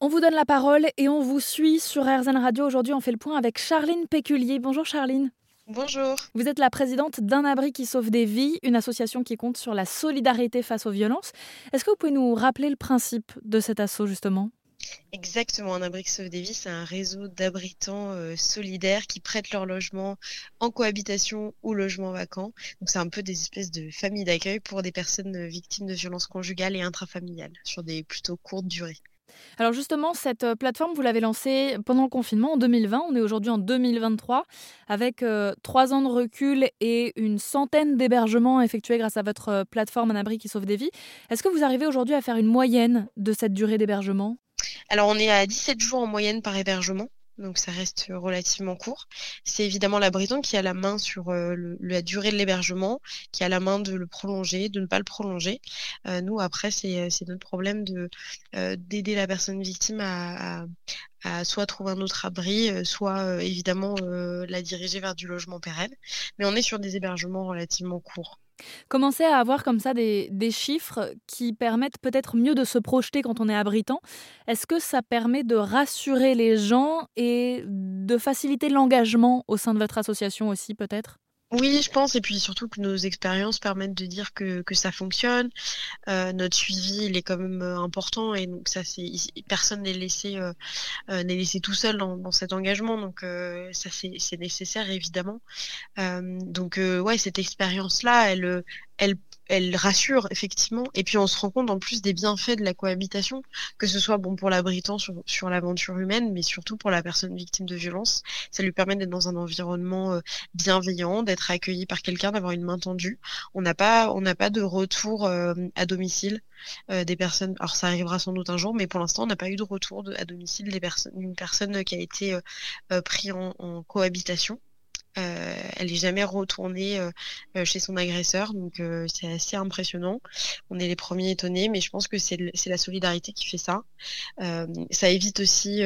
On vous donne la parole et on vous suit sur RZN Radio. Aujourd'hui, on fait le point avec Charline Péculier. Bonjour Charline. Bonjour. Vous êtes la présidente d'Un abri qui sauve des vies, une association qui compte sur la solidarité face aux violences. Est-ce que vous pouvez nous rappeler le principe de cet assaut justement? Exactement, un abri qui sauve des vies, c'est un réseau d'abritants euh, solidaires qui prêtent leur logement en cohabitation ou logement vacant. Donc c'est un peu des espèces de familles d'accueil pour des personnes victimes de violences conjugales et intrafamiliales sur des plutôt courtes durées. Alors justement, cette euh, plateforme, vous l'avez lancée pendant le confinement en 2020. On est aujourd'hui en 2023 avec euh, trois ans de recul et une centaine d'hébergements effectués grâce à votre euh, plateforme Un abri qui sauve des vies. Est-ce que vous arrivez aujourd'hui à faire une moyenne de cette durée d'hébergement? Alors on est à 17 jours en moyenne par hébergement donc ça reste relativement court. C'est évidemment la Breton qui a la main sur euh, la durée de l'hébergement, qui a la main de le prolonger, de ne pas le prolonger. Euh, nous, après, c'est notre problème de euh, d'aider la personne victime à, soit trouver un autre abri, soit évidemment la diriger vers du logement pérenne. Mais on est sur des hébergements relativement courts. Commencer à avoir comme ça des, chiffres qui permettent peut-être mieux de se projeter quand on est abritant. Est-ce que ça permet de rassurer les gens et de faciliter l'engagement au sein de votre association aussi peut-être? Oui, je pense, et puis surtout que nos expériences permettent de dire que, que ça fonctionne. Euh, notre suivi, il est quand même euh, important, et donc ça, c'est personne n'est laissé euh, n'est laissé tout seul dans, dans cet engagement, donc ça c'est nécessaire évidemment. donc ouais, cette expérience-là, elle elle elle rassure effectivement. Et puis on se rend compte en plus des bienfaits de la cohabitation, que ce soit bon pour l'abritant sur, sur l'aventure humaine, mais surtout pour la personne victime de violence. Ça lui permet d'être dans un environnement euh, bienveillant, d'être accueilli par quelqu'un, d'avoir une main tendue. On n'a pas, on n'a pas de retour euh, à domicile euh, des personnes. Alors ça arrivera sans doute un jour, mais pour l'instant on n'a pas eu de retour à domicile des personnes, d'une personne qui a été prise en cohabitation. Euh, elle n'est jamais retournée euh, euh, chez son agresseur, donc c'est assez impressionnant. On est les premiers étonnés, mais je pense que c'est la solidarité qui fait ça. ça évite aussi,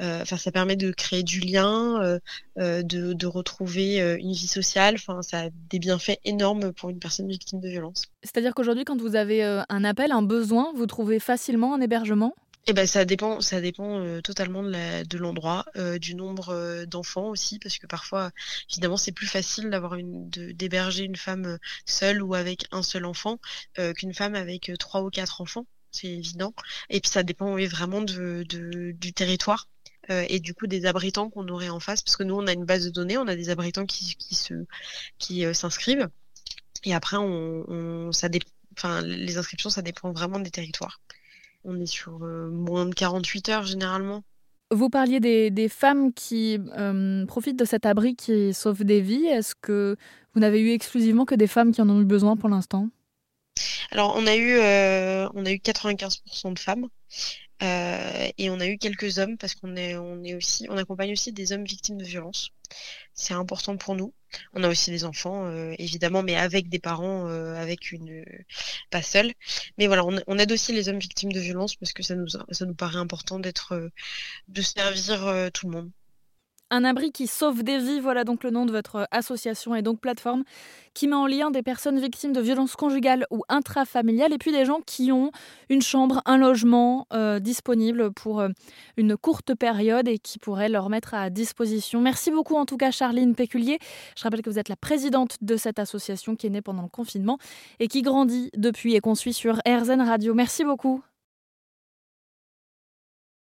enfin ça permet de créer du lien, de, retrouver une vie sociale. Enfin, ça a des bienfaits énormes pour une personne victime de violence. C'est-à-dire qu'aujourd'hui, quand vous avez un appel, un besoin, vous trouvez facilement un hébergement? Eh ben, ça dépend, ça dépend euh, totalement de l'endroit, euh, du nombre euh, d'enfants aussi, parce que parfois, évidemment, c'est plus facile d'avoir une, d'héberger une femme seule ou avec un seul enfant qu'une femme avec trois ou quatre enfants, c'est évident. Et puis ça dépend vraiment du territoire. et du coup des abritants qu'on aurait en face parce que nous on a une base de données on a des abritants qui, se qui s'inscrivent et après on, ça enfin les inscriptions ça dépend vraiment des territoires on est sur euh, moins de 48 heures généralement. Vous parliez des, femmes qui euh, profitent de cet abri qui sauve des vies. Est-ce que vous n'avez eu exclusivement que des femmes qui en ont eu besoin pour l'instant? Alors on a eu euh, on a eu 95% de femmes. Euh, et on a eu quelques hommes parce qu'on est, on est aussi, on accompagne aussi des hommes victimes de violences. C'est important pour nous. On a aussi des enfants, euh, évidemment, mais avec des parents, euh, une, pas seul. Mais voilà, on, aide aussi les hommes victimes de violences parce que ça nous, paraît important de servir tout le monde. Un abri qui sauve des vies, voilà donc le nom de votre association et donc plateforme qui met en lien des personnes victimes de violences conjugales ou intrafamiliales et puis des gens qui ont une chambre, un logement euh, disponible pour euh, une courte période et qui pourraient leur mettre à disposition. Merci beaucoup en tout cas Charline Péculier. Je rappelle que vous êtes la présidente de cette association qui est née pendant le confinement et qui grandit depuis et qu'on suit sur RZN Radio. Merci beaucoup.